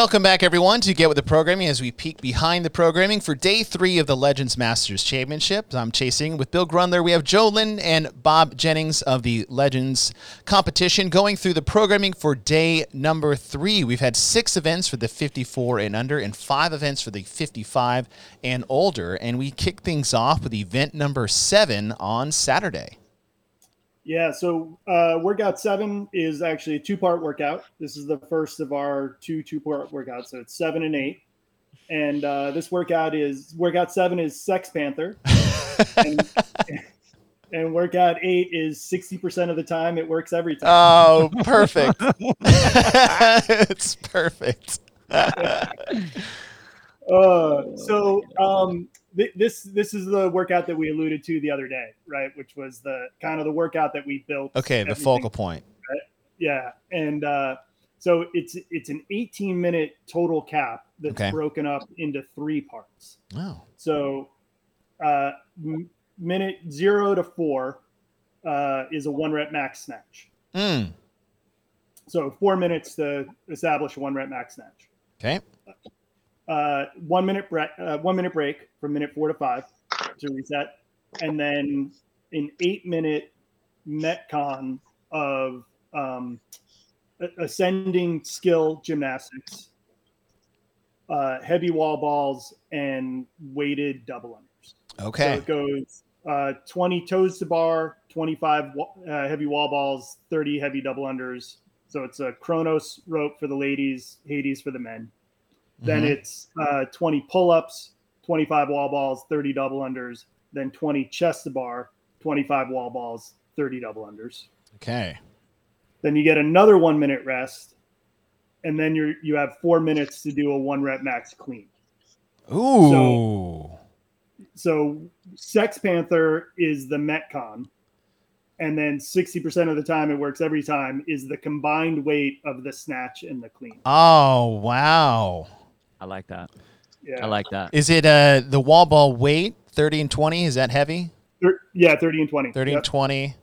Welcome back, everyone, to Get With the Programming as we peek behind the programming for day three of the Legends Masters Championship. I'm chasing with Bill Grundler. We have Joe Lynn and Bob Jennings of the Legends competition going through the programming for day number three. We've had six events for the 54 and under and five events for the 55 and older. And we kick things off with event number seven on Saturday. Yeah, so uh, workout seven is actually a two part workout. This is the first of our two two part workouts. So it's seven and eight. And uh, this workout is workout seven is Sex Panther. and, and workout eight is 60% of the time it works every time. Oh, perfect. it's perfect. Uh, so um, th- this this is the workout that we alluded to the other day, right? Which was the kind of the workout that we built. Okay, the focal point. Yeah, and uh, so it's it's an 18 minute total cap that's Okay. broken up into three parts. Wow. So uh, m- minute zero to four uh, is a one rep max snatch. mm. So four minutes to establish a one rep max snatch. okay. Uh, one minute break, uh, one minute break from minute four to five to reset, and then an eight minute metcon of um, ascending skill gymnastics, uh, heavy wall balls, and weighted double unders. Okay, so it goes uh, 20 toes to bar, 25 wa- uh, heavy wall balls, 30 heavy double unders. So it's a Kronos rope for the ladies, Hades for the men. Then Mhm. it's uh, 20 pull ups, 25 wall balls, 30 double unders. Then 20 chest to bar, 25 wall balls, 30 double unders. Okay. Then you get another one minute rest. And then you you have four minutes to do a one rep max clean. Ooh. so Sex Panther is the Metcon, and then 60% of the time it works every time is the combined weight of the snatch and the clean. oh, wow. I like that. Yeah. I like that. Is it uh the wall ball weight 30 and 20? Is that heavy? Thir- yeah, 30 and 20. 30 Yep. and 20.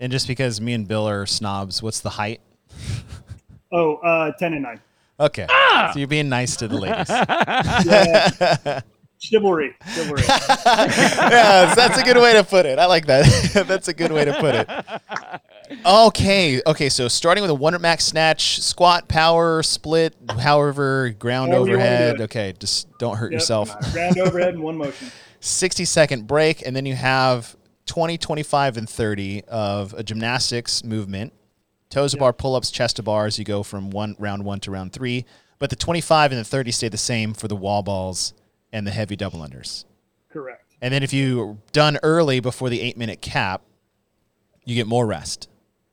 And just because me and Bill are snobs, what's the height? Oh, uh, 10 and 9. Okay. So you're being nice to the ladies. Yeah. Chivalry. Chivalry. yes, that's a good way to put it. I like that. that's a good way to put it. Okay, okay. So starting with a one rep max snatch, squat, power, split, however, ground However you wanna do overhead. it. Okay, just don't hurt Yep. yourself. Round overhead in one motion. 60 second break, and then you have 20, 25, and 30 of a gymnastics movement. Toes to bar, pull ups, chest to bars. You go from one round one to round three, but the 25 and the 30 stay the same for the wall balls and the heavy double unders. Correct. And then if you're done early before the eight minute cap, you get more rest.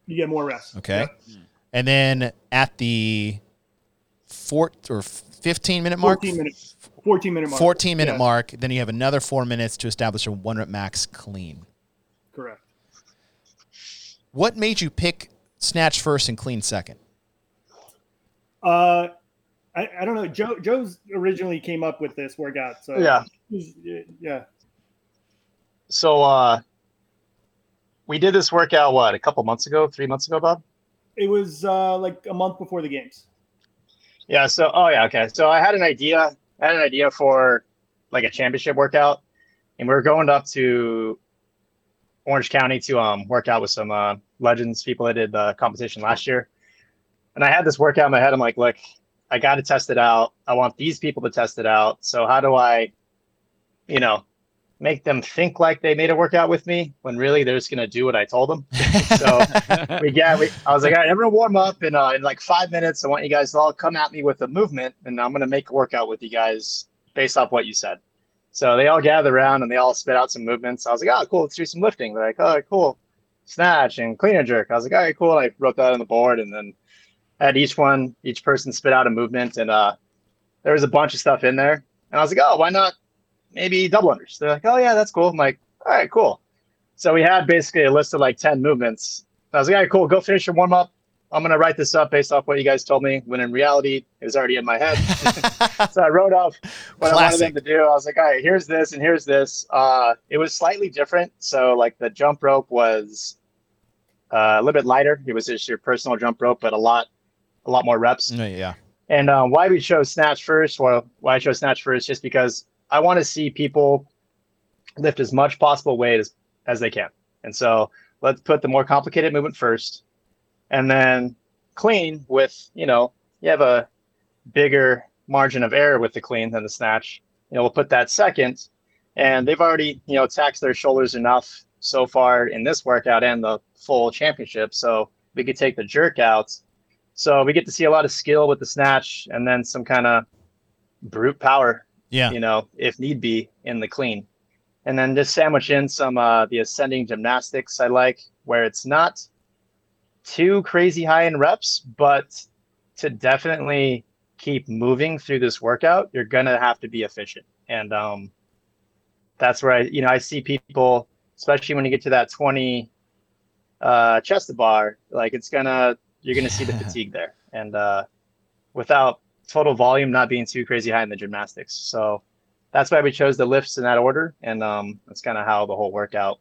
You get more rest. Okay. Yep. And then at the four or 15 minute mark, 14 minutes. 14 minute mark. 14 minute Yeah, mark, then you have another four minutes to establish a one rep max clean. Correct. What made you pick snatch first and clean second? Uh, I, I don't know. Joe Joe's originally came up with this workout. So Yeah. yeah. So uh we did this workout what a couple months ago, three months ago, Bob. It was uh, like a month before the games. Yeah. So oh yeah, okay. So I had an idea. I had an idea for like a championship workout, and we were going up to Orange County to um work out with some uh, legends people that did the competition last year. And I had this workout in my head. I'm like, look, I got to test it out. I want these people to test it out. So how do I, you know, make them think like they made a workout with me when really they're just gonna do what I told them? So we got we, I was like, all right, everyone warm up in uh, in like five minutes. I want you guys to all come at me with a movement, and I'm gonna make a workout with you guys based off what you said. So they all gathered around and they all spit out some movements. I was like, oh, cool, let's do some lifting. They're like, oh, cool, snatch and clean and jerk. I was like, all right, cool. And I wrote that on the board, and then had each one, each person spit out a movement, and uh, there was a bunch of stuff in there. And I was like, oh, why not maybe double unders? They're like, oh yeah, that's cool. I'm like, all right, cool. So we had basically a list of like 10 movements. I was like, all right, cool, go finish your warm up. I'm gonna write this up based off what you guys told me. When in reality, it was already in my head. so I wrote off what I wanted them to do. I was like, all right, here's this and here's this. Uh, it was slightly different. So like the jump rope was uh, a little bit lighter. It was just your personal jump rope, but a lot, a lot more reps. yeah. And uh, why we chose snatch first? Well, why I chose snatch first, just because I want to see people lift as much possible weight as, as they can. And so let's put the more complicated movement first, and then clean with you know you have a bigger margin of error with the clean than the snatch. You know we'll put that second, and they've already you know taxed their shoulders enough so far in this workout and the full championship. So we could take the jerk out. So we get to see a lot of skill with the snatch and then some kind of brute power, Yeah. you know, if need be in the clean. And then just sandwich in some uh the ascending gymnastics I like where it's not too crazy high in reps, but to definitely keep moving through this workout, you're gonna have to be efficient. And um that's where I you know I see people especially when you get to that 20 uh, chest to bar, like it's gonna you're gonna see the fatigue there, and uh, without total volume not being too crazy high in the gymnastics. So that's why we chose the lifts in that order, and um, that's kind of how the whole workout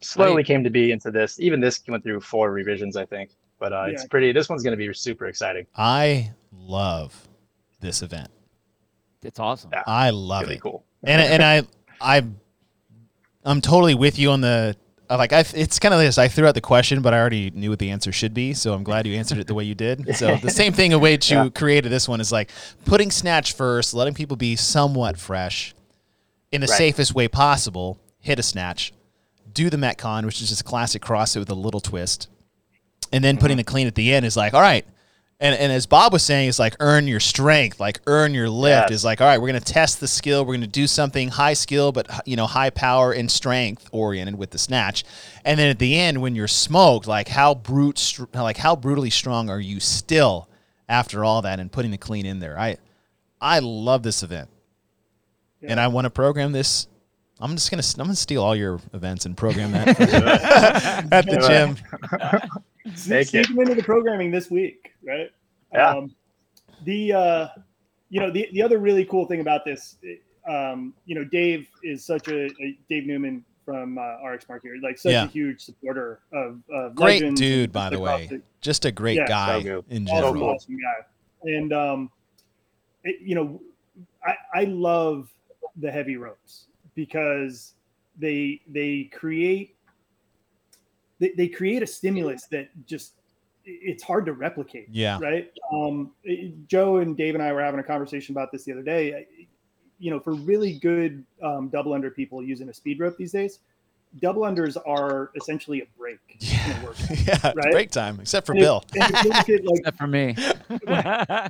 slowly came to be into this. Even this went through four revisions, I think, but uh, it's pretty. This one's gonna be super exciting. I love this event. It's awesome. Yeah. I love really it. cool. and and I I I'm totally with you on the like I it's kind of this I threw out the question but I already knew what the answer should be so I'm glad you answered it the way you did so the same thing a way to Yeah. created this one is like putting snatch first letting people be somewhat fresh in the Right. safest way possible hit a snatch do the metcon which is just a classic CrossFit with a little twist and then putting mm-hmm. the clean at the end is like all right and, and as Bob was saying, it's like earn your strength, like earn your lift. Yes. Is like, all right, we're gonna test the skill. We're gonna do something high skill, but you know, high power and strength oriented with the snatch. And then at the end, when you're smoked, like how brute, like how brutally strong are you still after all that and putting the clean in there? I, I love this event, and I want to program this. I'm just gonna I'm gonna steal all your events and program that at the gym. Make sneak it. them into the programming this week, right? Yeah. Um, the uh, you know the the other really cool thing about this, um, you know, Dave is such a, a Dave Newman from uh, RX Smart Gear, like such Yeah. a huge supporter of, of Great Legends dude, by the way. CrossFit. Just a great Yeah. guy So in general. awesome, awesome guy. And um, it, you know, I, I love the heavy ropes because they they create they, they create a stimulus that just it's hard to replicate. Yeah. Right. Um, Joe and Dave and I were having a conversation about this the other day. You know, for really good um, double under people using a speed rope these days, double unders are essentially a break. in a Yeah, workout. yeah, Right? break time, except for And Bill. and if you look at, like Except for me.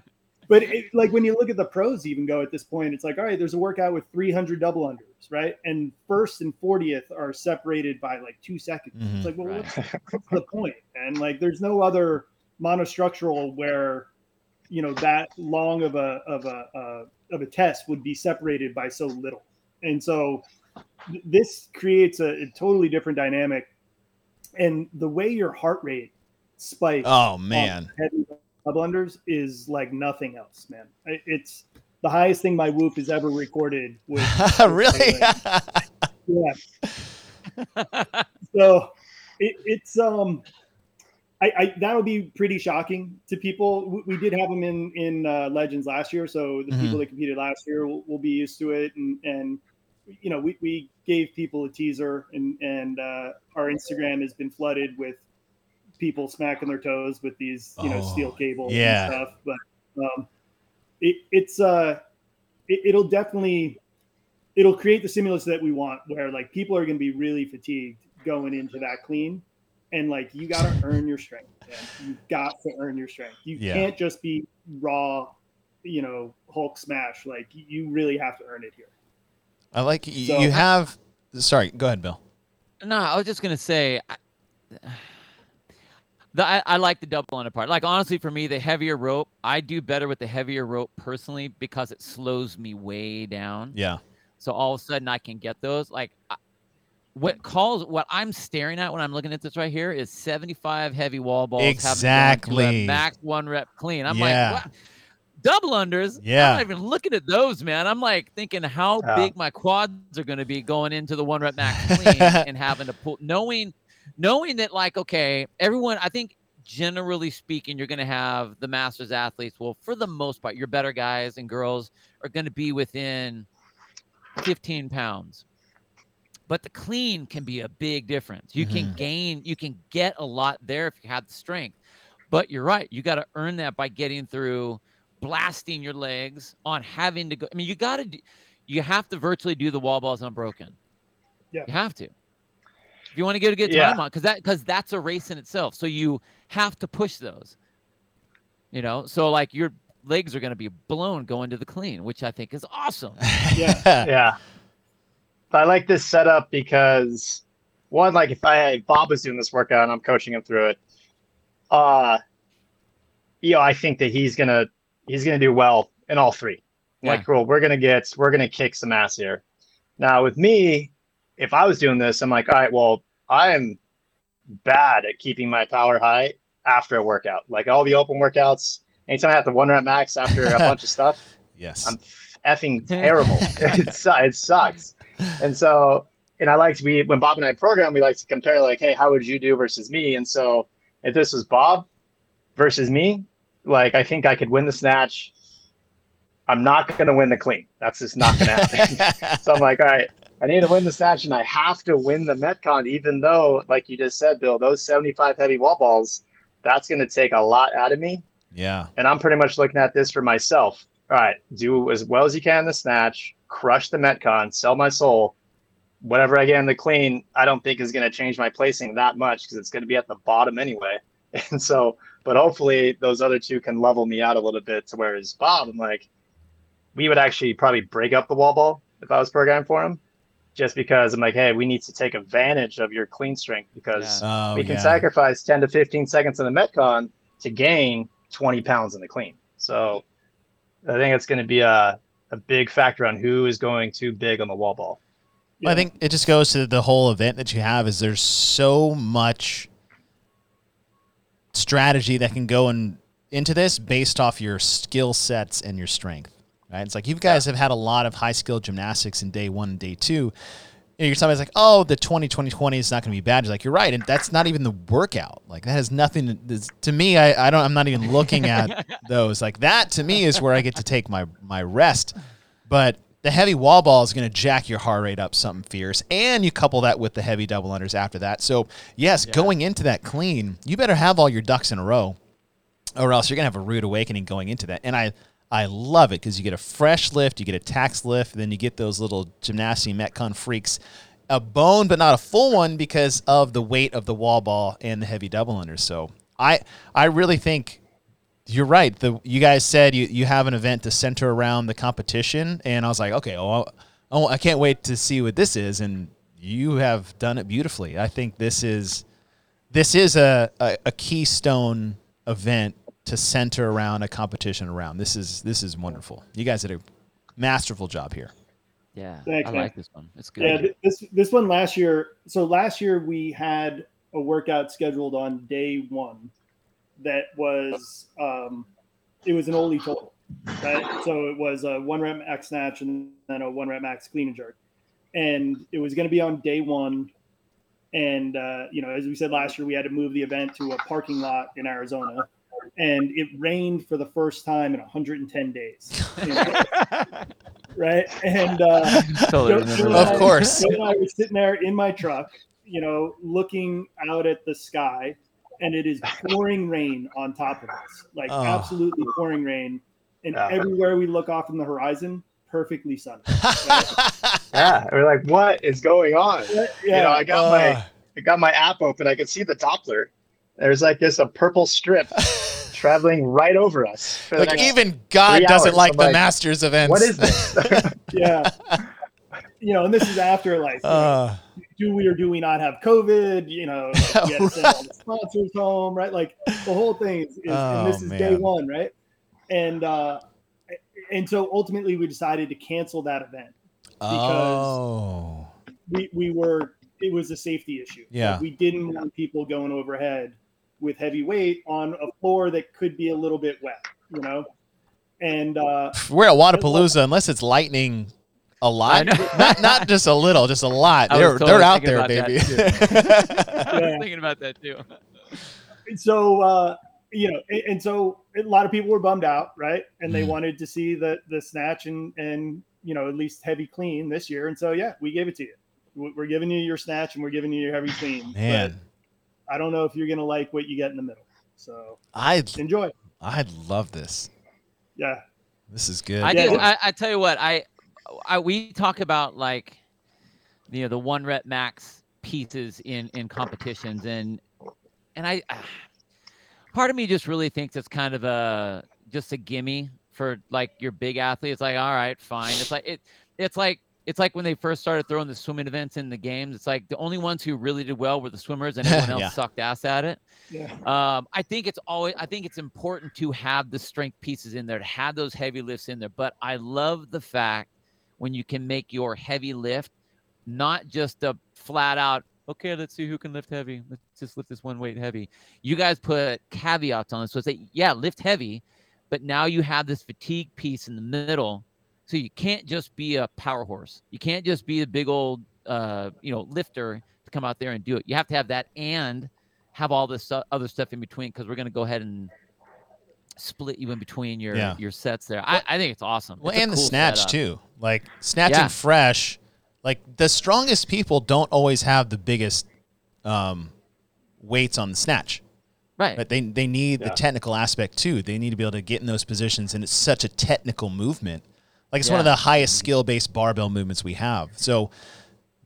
But it, like when you look at the pros, even go at this point, it's like, all right, there's a workout with 300 double unders, right? And first and 40th are separated by like two seconds. Mhm. It's like, well, Right. what's, what's the point? And like, there's no other monostructural where, you know, that long of a of a uh, of a test would be separated by so little. And so, th- this creates a, a totally different dynamic. And the way your heart rate spikes Oh man, heavy double unders is like nothing else, man. It's the highest thing my whoop has ever recorded. Was, really? yeah. So it, it's um, I, I that'll be pretty shocking to people. We, we did have them in in uh, Legends last year, so the Mhm. people that competed last year will, will be used to it, and and you know we, we gave people a teaser, and and uh, our Instagram has been flooded with people smacking their toes with these you know Oh, steel cables yeah. and stuff, but um, it, it's uh it, it'll definitely it'll create the stimulus that we want where like people are going to be really fatigued going into that clean and like you got to earn your strength man. you got to earn your strength you Yeah. can't just be raw you know hulk smash like you really have to earn it here I like So- you have. Sorry, go ahead, Bill. No, I was just gonna say, I, the, I, I like the double under part. Like honestly, for me, the heavier rope, I do better with the heavier rope personally because it slows me way down. Yeah, So all of a sudden, I can get those. Like, I- what calls what I'm staring at when I'm looking at this right here is 75 heavy wall balls. having to go into a Exactly. max one rep clean. I'm Yeah. like, what? double unders. Yeah. I'm not even looking at those, man. I'm like thinking how Yeah. big my quads are going to be going into the one rep max clean and having to pull, knowing, knowing that like, okay, everyone, I think generally speaking, you're going to have the masters athletes. Well, for the most part, your better guys and girls are going to be within 15 pounds. But the clean can be a big difference. You mm-hmm. can gain, you can get a lot there if you have the strength. But you're right. You got to earn that by getting through blasting your legs on having to go. I mean, you got to, you have to virtually do the wall balls unbroken. Yeah. You have to. If you want to get a good yeah. time on, because that because that's a race in itself. So you have to push those. You know, so like your legs are going to be blown going to the clean, which I think is awesome. yeah, yeah. I like this setup because one, like if I Bob was doing this workout and I'm coaching him through it, uh, you know, I think that he's gonna he's gonna do well in all three. Yeah. Like, cool, we're gonna get we're gonna kick some ass here. Now with me, if I was doing this, I'm like, all right, well, I am bad at keeping my power high after a workout. Like all the open workouts, anytime I have to one rep max after a bunch of stuff, yes, I'm effing terrible. it, it sucks. And so, and I like to be when Bob and I program, we like to compare like, hey, how would you do versus me? And so, if this was Bob versus me, like I think I could win the snatch. I'm not going to win the clean. That's just not going to happen. so I'm like, all right, I need to win the snatch and I have to win the Metcon, even though, like you just said, Bill, those 75 heavy wall balls, that's going to take a lot out of me. Yeah. And I'm pretty much looking at this for myself. All right, do as well as you can in the snatch, crush the Metcon, sell my soul. Whatever I get in the clean, I don't think is going to change my placing that much because it's going to be at the bottom anyway. And so, but hopefully those other two can level me out a little bit to whereas Bob, I'm like, we would actually probably break up the wall ball if I was programmed for him just because I'm like, hey, we need to take advantage of your clean strength because yeah. oh, we can yeah. sacrifice 10 to 15 seconds in the Metcon to gain 20 pounds in the clean. So I think it's going to be a, a big factor on who is going too big on the wall ball. Yeah. I think it just goes to the whole event that you have is there's so much strategy that can go in, into this based off your skill sets and your strength right? It's like you guys yeah. have had a lot of high skill gymnastics in day one and day two. You know, you're somebody's like, oh, the 20, 20, 20 is not going to be bad. You're like, you're right. And that's not even the workout. Like that has nothing to, to me. I, I don't, I'm not even looking at those like that to me is where I get to take my, my rest. But the heavy wall ball is going to jack your heart rate up something fierce. And you couple that with the heavy double unders after that. So yes, yeah. going into that clean, you better have all your ducks in a row or else you're going to have a rude awakening going into that. And I, I love it because you get a fresh lift, you get a tax lift, then you get those little gymnasium metcon freaks, a bone but not a full one because of the weight of the wall ball and the heavy double under. So I I really think you're right. The you guys said you, you have an event to center around the competition, and I was like, okay, oh, oh, I can't wait to see what this is, and you have done it beautifully. I think this is this is a, a, a keystone event to center around a competition around. This is this is wonderful. You guys did a masterful job here. Yeah, Thanks, I man. like this one. It's good. Yeah, this this one last year. So last year we had a workout scheduled on day one that was um, it was an Oly total, right? So it was a one rep max snatch and then a one rep max clean and jerk, and it was going to be on day one. And uh, you know, as we said last year, we had to move the event to a parking lot in Arizona and it rained for the first time in 110 days. You know? right? And uh, totally Joe, Joe of I, course, Joe and I were sitting there in my truck, you know, looking out at the sky, and it is pouring rain on top of us, like oh. absolutely pouring rain. And yeah. everywhere we look off in the horizon, perfectly sunny. Right? yeah, we're like, what is going on? Yeah, you know, I got uh. my I got my app open. I can see the Doppler. There's like this a purple strip traveling right over us. Like even God doesn't like I'm the like, Masters events. What is this? yeah. You know, and this is after like, uh, do we or do we not have COVID? You know, like, we send all the sponsors home, right? Like the whole thing is, is oh, and this is man. day one, right? And uh, and so ultimately we decided to cancel that event because oh. we we were it was a safety issue. Yeah, like, we didn't want people going overhead with heavy weight on a floor that could be a little bit wet, you know. And uh, we're at Wodapalooza, unless it's lightning a lot, not not just a little, just a lot. They're totally they're out there, baby. I was thinking about that too. so uh, you know, and, and so a lot of people were bummed out, right? And they Mhm. wanted to see the the snatch and and you know at least heavy clean this year. And so yeah, we gave it to you. We- We're giving you your snatch and we're giving you your heavy clean. Man, But I don't know if you're gonna like what you get in the middle. So I enjoy. I love this. Yeah. This is good. I Yeah. did. I, I tell you what. I, I we talk about like, you know, the one rep max pieces in in competitions, and and I, part of me just really thinks it's kind of a just a gimme for like your big athletes. It's like, all right, fine. It's like it. It's like it's like when they first started throwing the swimming events in the games. It's like the only ones who really did well were the swimmers, and everyone else Yeah. sucked ass at it. Yeah. Um, I think it's always I think it's important to have the strength pieces in there, to have those heavy lifts in there. But I love the fact when you can make your heavy lift not just a flat out, okay, let's see who can lift heavy. Let's just lift this one weight heavy. You guys put caveats on it. So say, yeah, lift heavy, but now you have this fatigue piece in the middle. So you can't just be a power horse. You can't just be a big old uh, you know, lifter to come out there and do it. You have to have that and have all this other stuff in between because we're going to go ahead and split you in between your Yeah. your sets there. I, I think it's awesome. Well, It's a and the snatch setup. too. Like snatching Yeah. fresh. Like the strongest people don't always have the biggest um, weights on the snatch. Right. But they they need the technical aspect too. They need to be able to get in those positions, and it's such a technical movement. Like it's one of the highest skill based barbell movements we have. So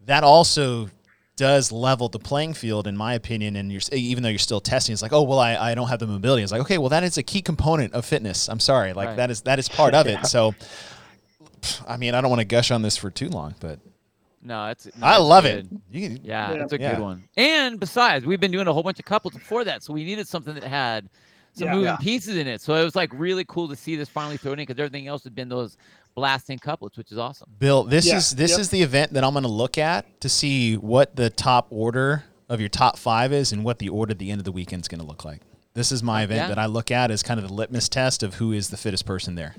that also does level the playing field, in my opinion. And you're even though you're still testing, it's like, oh well, I, I don't have the mobility. It's like, okay, well that is a key component of fitness. I'm sorry, like Right. that is that is part of it. So, I mean, I don't want to gush on this for too long, but No, it's. no, I it's love good. it. You can- Yeah, Yeah. it's a Yeah. good one. And besides, we've been doing a whole bunch of couples before that, so we needed something that had some Yeah. moving Yeah. pieces in it. So it was like really cool to see this finally thrown in because everything else had been those blasting couplets, which is awesome. Bill, this Yeah, is this yep. is the event that I'm going to look at to see what the top order of your top five is and what the order at the end of the weekend is going to look like. This is my uh, event Yeah. that I look at as kind of the litmus test of who is the fittest person there.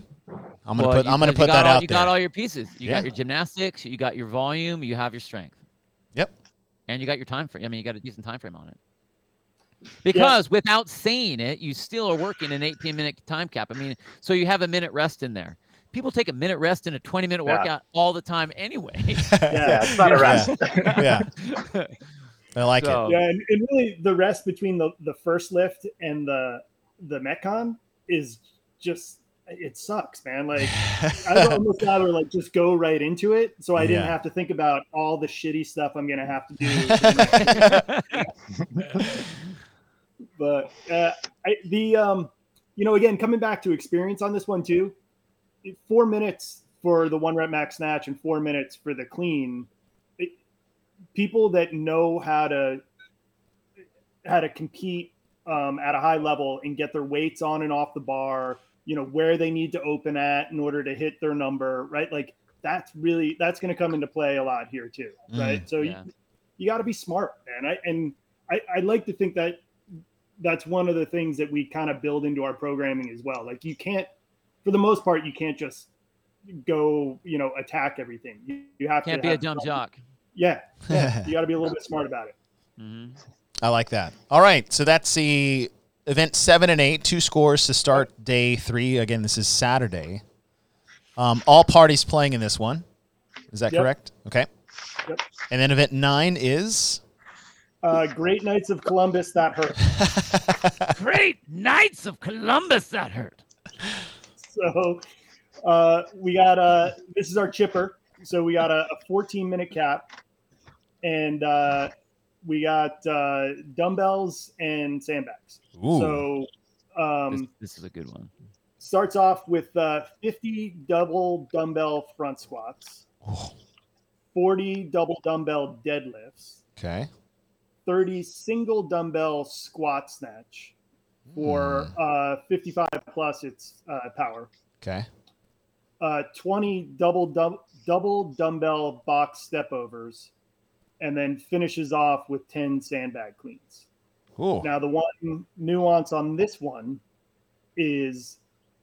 I'm going to Well, put you- I'm going to 'cause you put that all, out You there. got all your pieces. You Yeah. got your gymnastics, you got your volume, you have your strength, yep. and you got your time frame. I mean, you got a decent time frame on it. Because without saying it, you still are working an 18 minute time cap. I mean, so you have a minute rest in there. People take a minute rest in a 20 minute Yeah. workout all the time anyway. Yeah, it's not a rest. yeah. I like So- it. Yeah, and, and really the rest between the, the first lift and the the Metcon is just it sucks, man. Like I'd almost rather like just go right into it, so I didn't Yeah. have to think about all the shitty stuff I'm gonna have to do. For the next but uh, I, the um, you know, again, coming back to experience on this one too, four minutes for the one rep max snatch and four minutes for the clean. It, people that know how to how to compete um, at a high level and get their weights on and off the bar, you know, where they need to open at in order to hit their number, right? Like that's really that's going to come into play a lot here too, right? so Yeah. you, you got to be smart, man. I, and I, I like to think that that's one of the things that we kind of build into our programming as well. Like you can't, for the most part, you can't just go, you know, attack everything. You, you have Can't to be a dumb some- jock. Yeah, yeah. you got to be a little bit smart about it. hmm I like that. All right, so that's the event seven and eight, two scores to start day three. Again, this is Saturday. Um, all parties playing in this one. Is that Yep. correct? Okay. Yep. And then event nine is. Uh, Great Knights of Columbus that hurt. Great Knights of Columbus that hurt. So uh, we got uh, this is our chipper. So we got a, a 14 minute cap, and uh, we got uh, dumbbells and sandbags. Ooh. So This, um, this is a good one. starts off with uh, 50 double dumbbell front squats, 40 double dumbbell deadlifts, okay. 30 single dumbbell squat snatch for uh, 55 plus its uh, power. Okay. uh, 20 double double dumbbell box step overs, and then finishes off with 10 sandbag cleans. Ooh. Now, the one nuance on this one is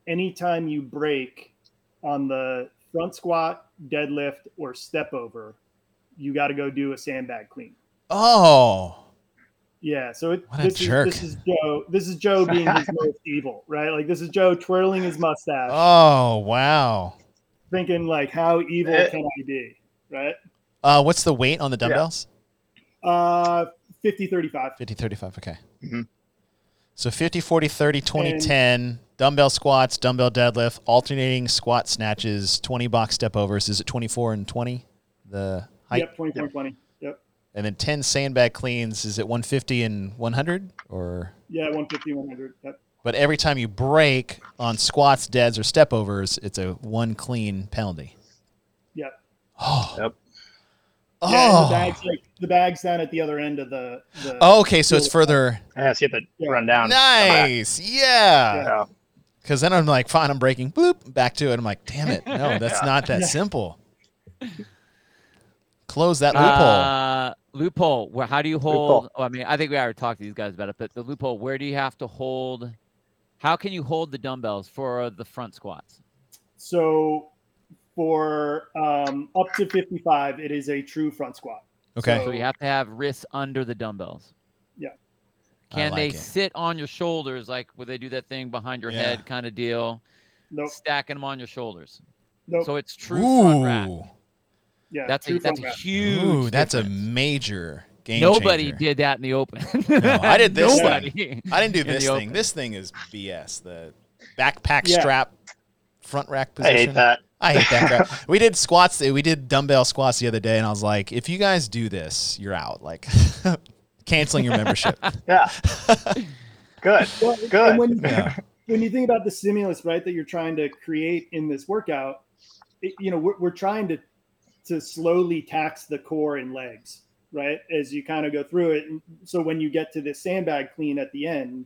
anytime you break on the front squat, deadlift, or step over, you got to go do a sandbag clean. Oh. Yeah, so it, What a this jerk. is this is Joe. This is Joe being his most evil, right? Like this is Joe twirling his mustache, Oh wow. thinking like, how evil Eh. can I be, right? Uh, what's the weight on the dumbbells? Uh, 50, 35. 50, 35. Okay. Mhm. So 50, 40, 30, 20, 10, dumbbell squats, dumbbell deadlift, alternating squat snatches, 20 box step overs. Is it 24 and 20? The height? Yep, 24, 20. Yep. And then 10 sandbag cleans. Is it 150 and 100? Or, Yeah, 150, 100. Yep. but every time you break on squats, deads, or step overs, it's a one clean penalty. Yep. Oh. Yep. Oh. Yeah, the bag's like the bag's down at the other end of the. the Oh, okay. So it's further. Yeah, so you have to Yeah. run down. Nice. Yeah. Yeah. Because then I'm like, fine, I'm breaking. Boop, back to it. I'm like, damn it. No, that's not that Yeah. simple. Close that loophole. Uh, loophole. Where? How do you hold? Oh, I mean, I think we already talked to these guys about it. But the loophole. Where do you have to hold? How can you hold the dumbbells for the front squats? So for um, up to 55, it is a true front squat. okay. So you have to have wrists under the dumbbells. Yeah. I Can they it. sit on your shoulders like where they do that thing behind your Yeah. head kind of deal? Nope. Stacking them on your shoulders. Nope. So it's true front rack. Ooh. yeah. That's a that's a huge. Ooh, that's a major game Nobody changer. did that in the open. No, I did this thing. Nobody. I didn't do this thing. open. This thing is BS. The backpack Yeah. strap front rack position. I position. hate that. I hate that crap. We did squats. We did dumbbell squats the other day, and I was like, if you guys do this, you're out. Like, canceling your membership. Yeah. Good. Well, Good. When, Yeah. when you think about the stimulus, right, that you're trying to create in this workout, it, you know, we're, we're trying to to slowly tax the core and legs, right, as you kind of go through it. And so when you get to this sandbag clean at the end,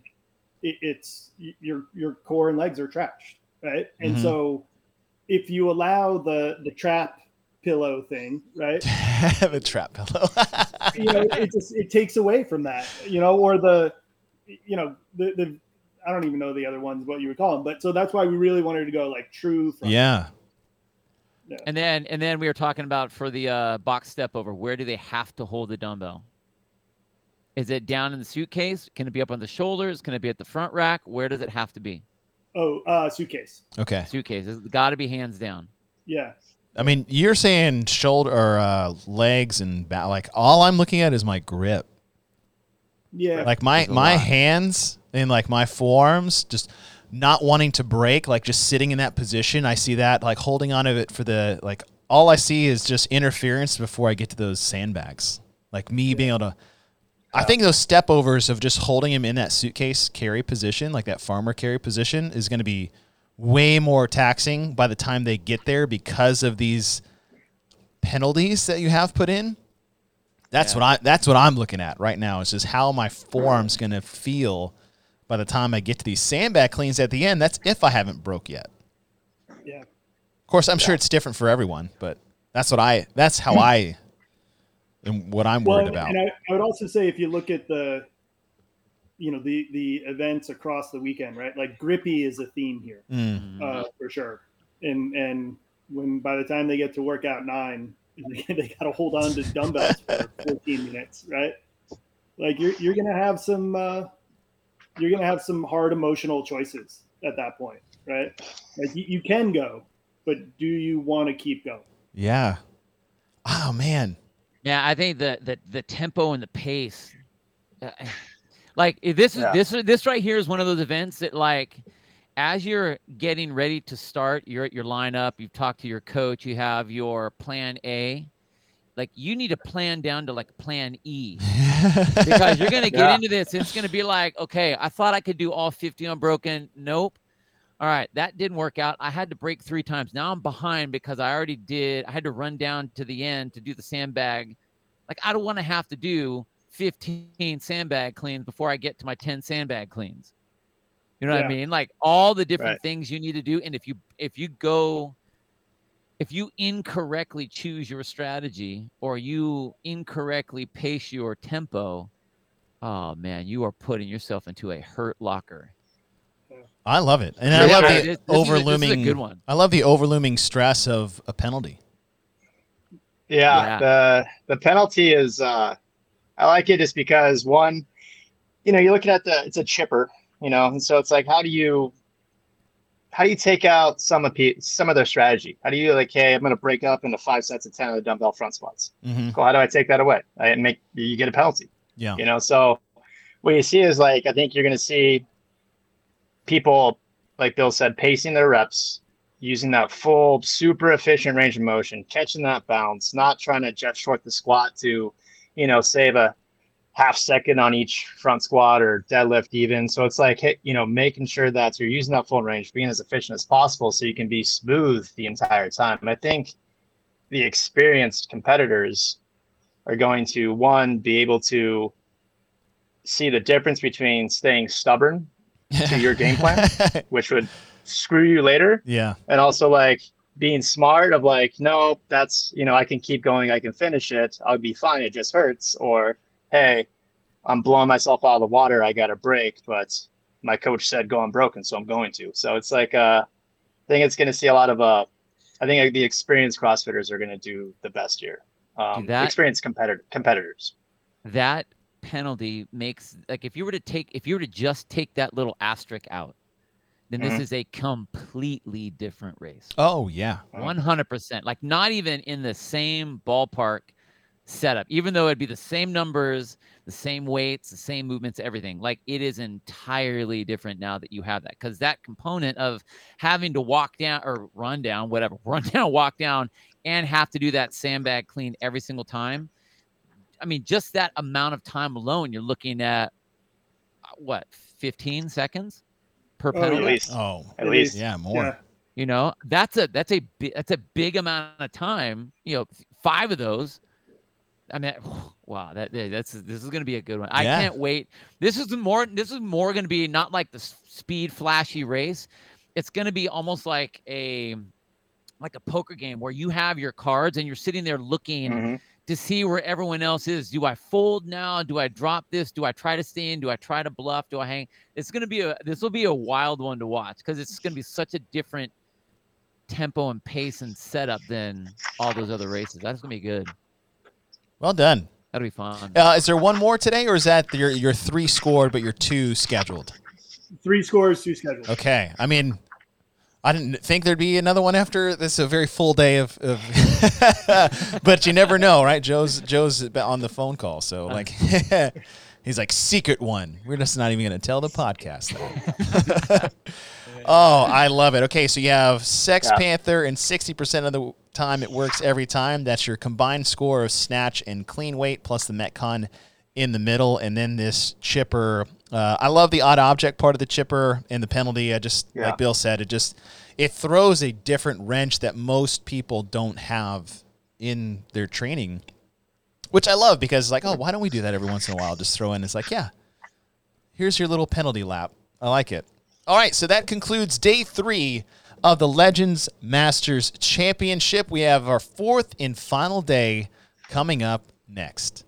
it, it's your your core and legs are trashed, right? And Mhm. so if you allow the the trap pillow thing, right, Have a trap pillow. you know, it just it takes away from that, you know, or the, you know, the the I don't even know the other ones what you would call them, but so that's why we really wanted to go like true. Front. yeah. And then and then we were talking about for the uh, box step over. Where do they have to hold the dumbbell? Is it down in the suitcase? Can it be up on the shoulders? Can it be at the front rack? Where does it have to be? Oh, uh, suitcase. Okay. Suitcase. It's got to be hands down. Yeah. I mean, you're saying shoulder or uh, legs and back. Like, all I'm looking at is my grip. Yeah. Like my my lot. hands and like my forearms just not wanting to break, like just sitting in that position. I see that like holding on to it for the like all I see is just interference before I get to those sandbags. Like me being able to I think those step overs of just holding him in that suitcase carry position, like that farmer carry position, is going to be way more taxing by the time they get there because of these penalties that you have put in. That's Yeah. what I that's what I'm looking at right now. Is just how my forearm's going to feel by the time I get to these sandbag cleans at the end. That's if I haven't broke yet. Yeah. Of course, I'm sure it's different for everyone, but that's what I that's how I am what I'm Well, worried about. and I, I would also say if you look at the, you know, the the events across the weekend, right? Like grippy is a theme here. Mm. uh, for sure. And and when by the time they get to workout nine, they got to hold on to dumbbells for 14 minutes, right? Like you're you're gonna have some uh, you're gonna have some hard emotional choices at that point, right? Like you, you can go, but do you want to keep going? Yeah. Oh man. Yeah, I think the the the tempo and the pace, uh, like this is Yeah. this this right here is one of those events that like, as you're getting ready to start, you're at your lineup. You've talked to your coach. You have your plan A. Like you need to plan down to like plan E because you're gonna get Yeah. into this. It's gonna be like, okay, I thought I could do all 50 unbroken. Nope. All right, that didn't work out. I had to break three times. Now I'm behind because I already did. I had to run down to the end to do the sandbag. Like I don't want to have to do 15 sandbag cleans before I get to my 10 sandbag cleans. You know what I mean? Like all the different Right. things you need to do. And if you if you go if you incorrectly choose your strategy or you incorrectly pace your tempo, oh man, you are putting yourself into a hurt locker. I love it. And I Yeah, love the this is a- this is a overlooming good one. I love the overlooming stress of a penalty. Yeah, Yeah. the the penalty is uh I like it just because one, you know, you're looking at the it's a chipper, you know, and so it's like, how do you how do you take out some of pe- some of their strategy? How do you like, hey, I'm going to break up into five sets of ten of the dumbbell front squats? Mm-hmm. Cool. How do I take that away? I make you get a penalty. Yeah. You know, so what you see is like I think you're going to see people, like Bill said, pacing their reps, using that full, super efficient range of motion, catching that bounce, not trying to just short the squat to, you know, save a half second on each front squat or deadlift even. So it's like, hey, you know, making sure that you're using that full range, being as efficient as possible so you can be smooth the entire time. And I think the experienced competitors are going to one be able to see the difference between staying stubborn to your game plan, which would screw you later, yeah. and also like being smart of like, no, that's you know, I can keep going, I can finish it, I'll be fine. It just hurts, or hey, I'm blowing myself out of the water, I got a break, but my coach said go unbroken, so I'm going to. So it's like uh, I think it's going to see a lot of uh, I think the experienced CrossFitters are going to do the best year. Um, that- experienced competitor competitors. that penalty makes like if you were to take if you were to just take that little asterisk out, then Mhm. this is a completely different race. Oh yeah. One hundred percent. Like not even in the same ballpark setup, even though it'd be the same numbers, the same weights, the same movements, everything. Like it is entirely different now that you have that. Because that component of having to walk down or run down, whatever, run down, walk down, and have to do that sandbag clean every single time. I mean, just that amount of time alone, you're looking at uh, what, 15 seconds per Oh, penalty? At least, Oh. at It least. is. Yeah. More. Yeah. You know, that's a that's a that's a big amount of time. You know, five of those. I mean, wow, that that's this is going to be a good one. I Yeah. can't wait. This is more. This is more going to be not like the speed flashy race. It's going to be almost like a like a poker game where you have your cards and you're sitting there looking Mhm. to see where everyone else is. Do I fold now? Do I drop this? Do I try to stay in? Do I try to bluff? Do I hang? It's gonna be a this will be a wild one to watch because it's gonna be such a different tempo and pace and setup than all those other races. That's gonna be good. Well done. That'll be fun. Uh, is there one more today, or is that your your three scored, but your two scheduled? Three scores, two scheduled. Okay. I mean, I didn't think there'd be another one after this. Is a very full day of, of but you never know, right? Joe's Joe's on the phone call, so like he's like secret one. We're just not even going to tell the podcast. That. oh, I love it. Okay, so you have Sex Yeah. Panther, and sixty percent of the time it works every time. That's your combined score of snatch and clean weight plus the Metcon in the middle, and then this chipper. Uh, I love the odd object part of the chipper and the penalty. I just Yeah. like Bill said, it just it throws a different wrench that most people don't have in their training, which I love because like, oh, why don't we do that every once in a while? Just throw in. It's like, yeah, here's your little penalty lap. I like it. All right, so that concludes day three of the Legends Masters Championship. We have our fourth and final day coming up next.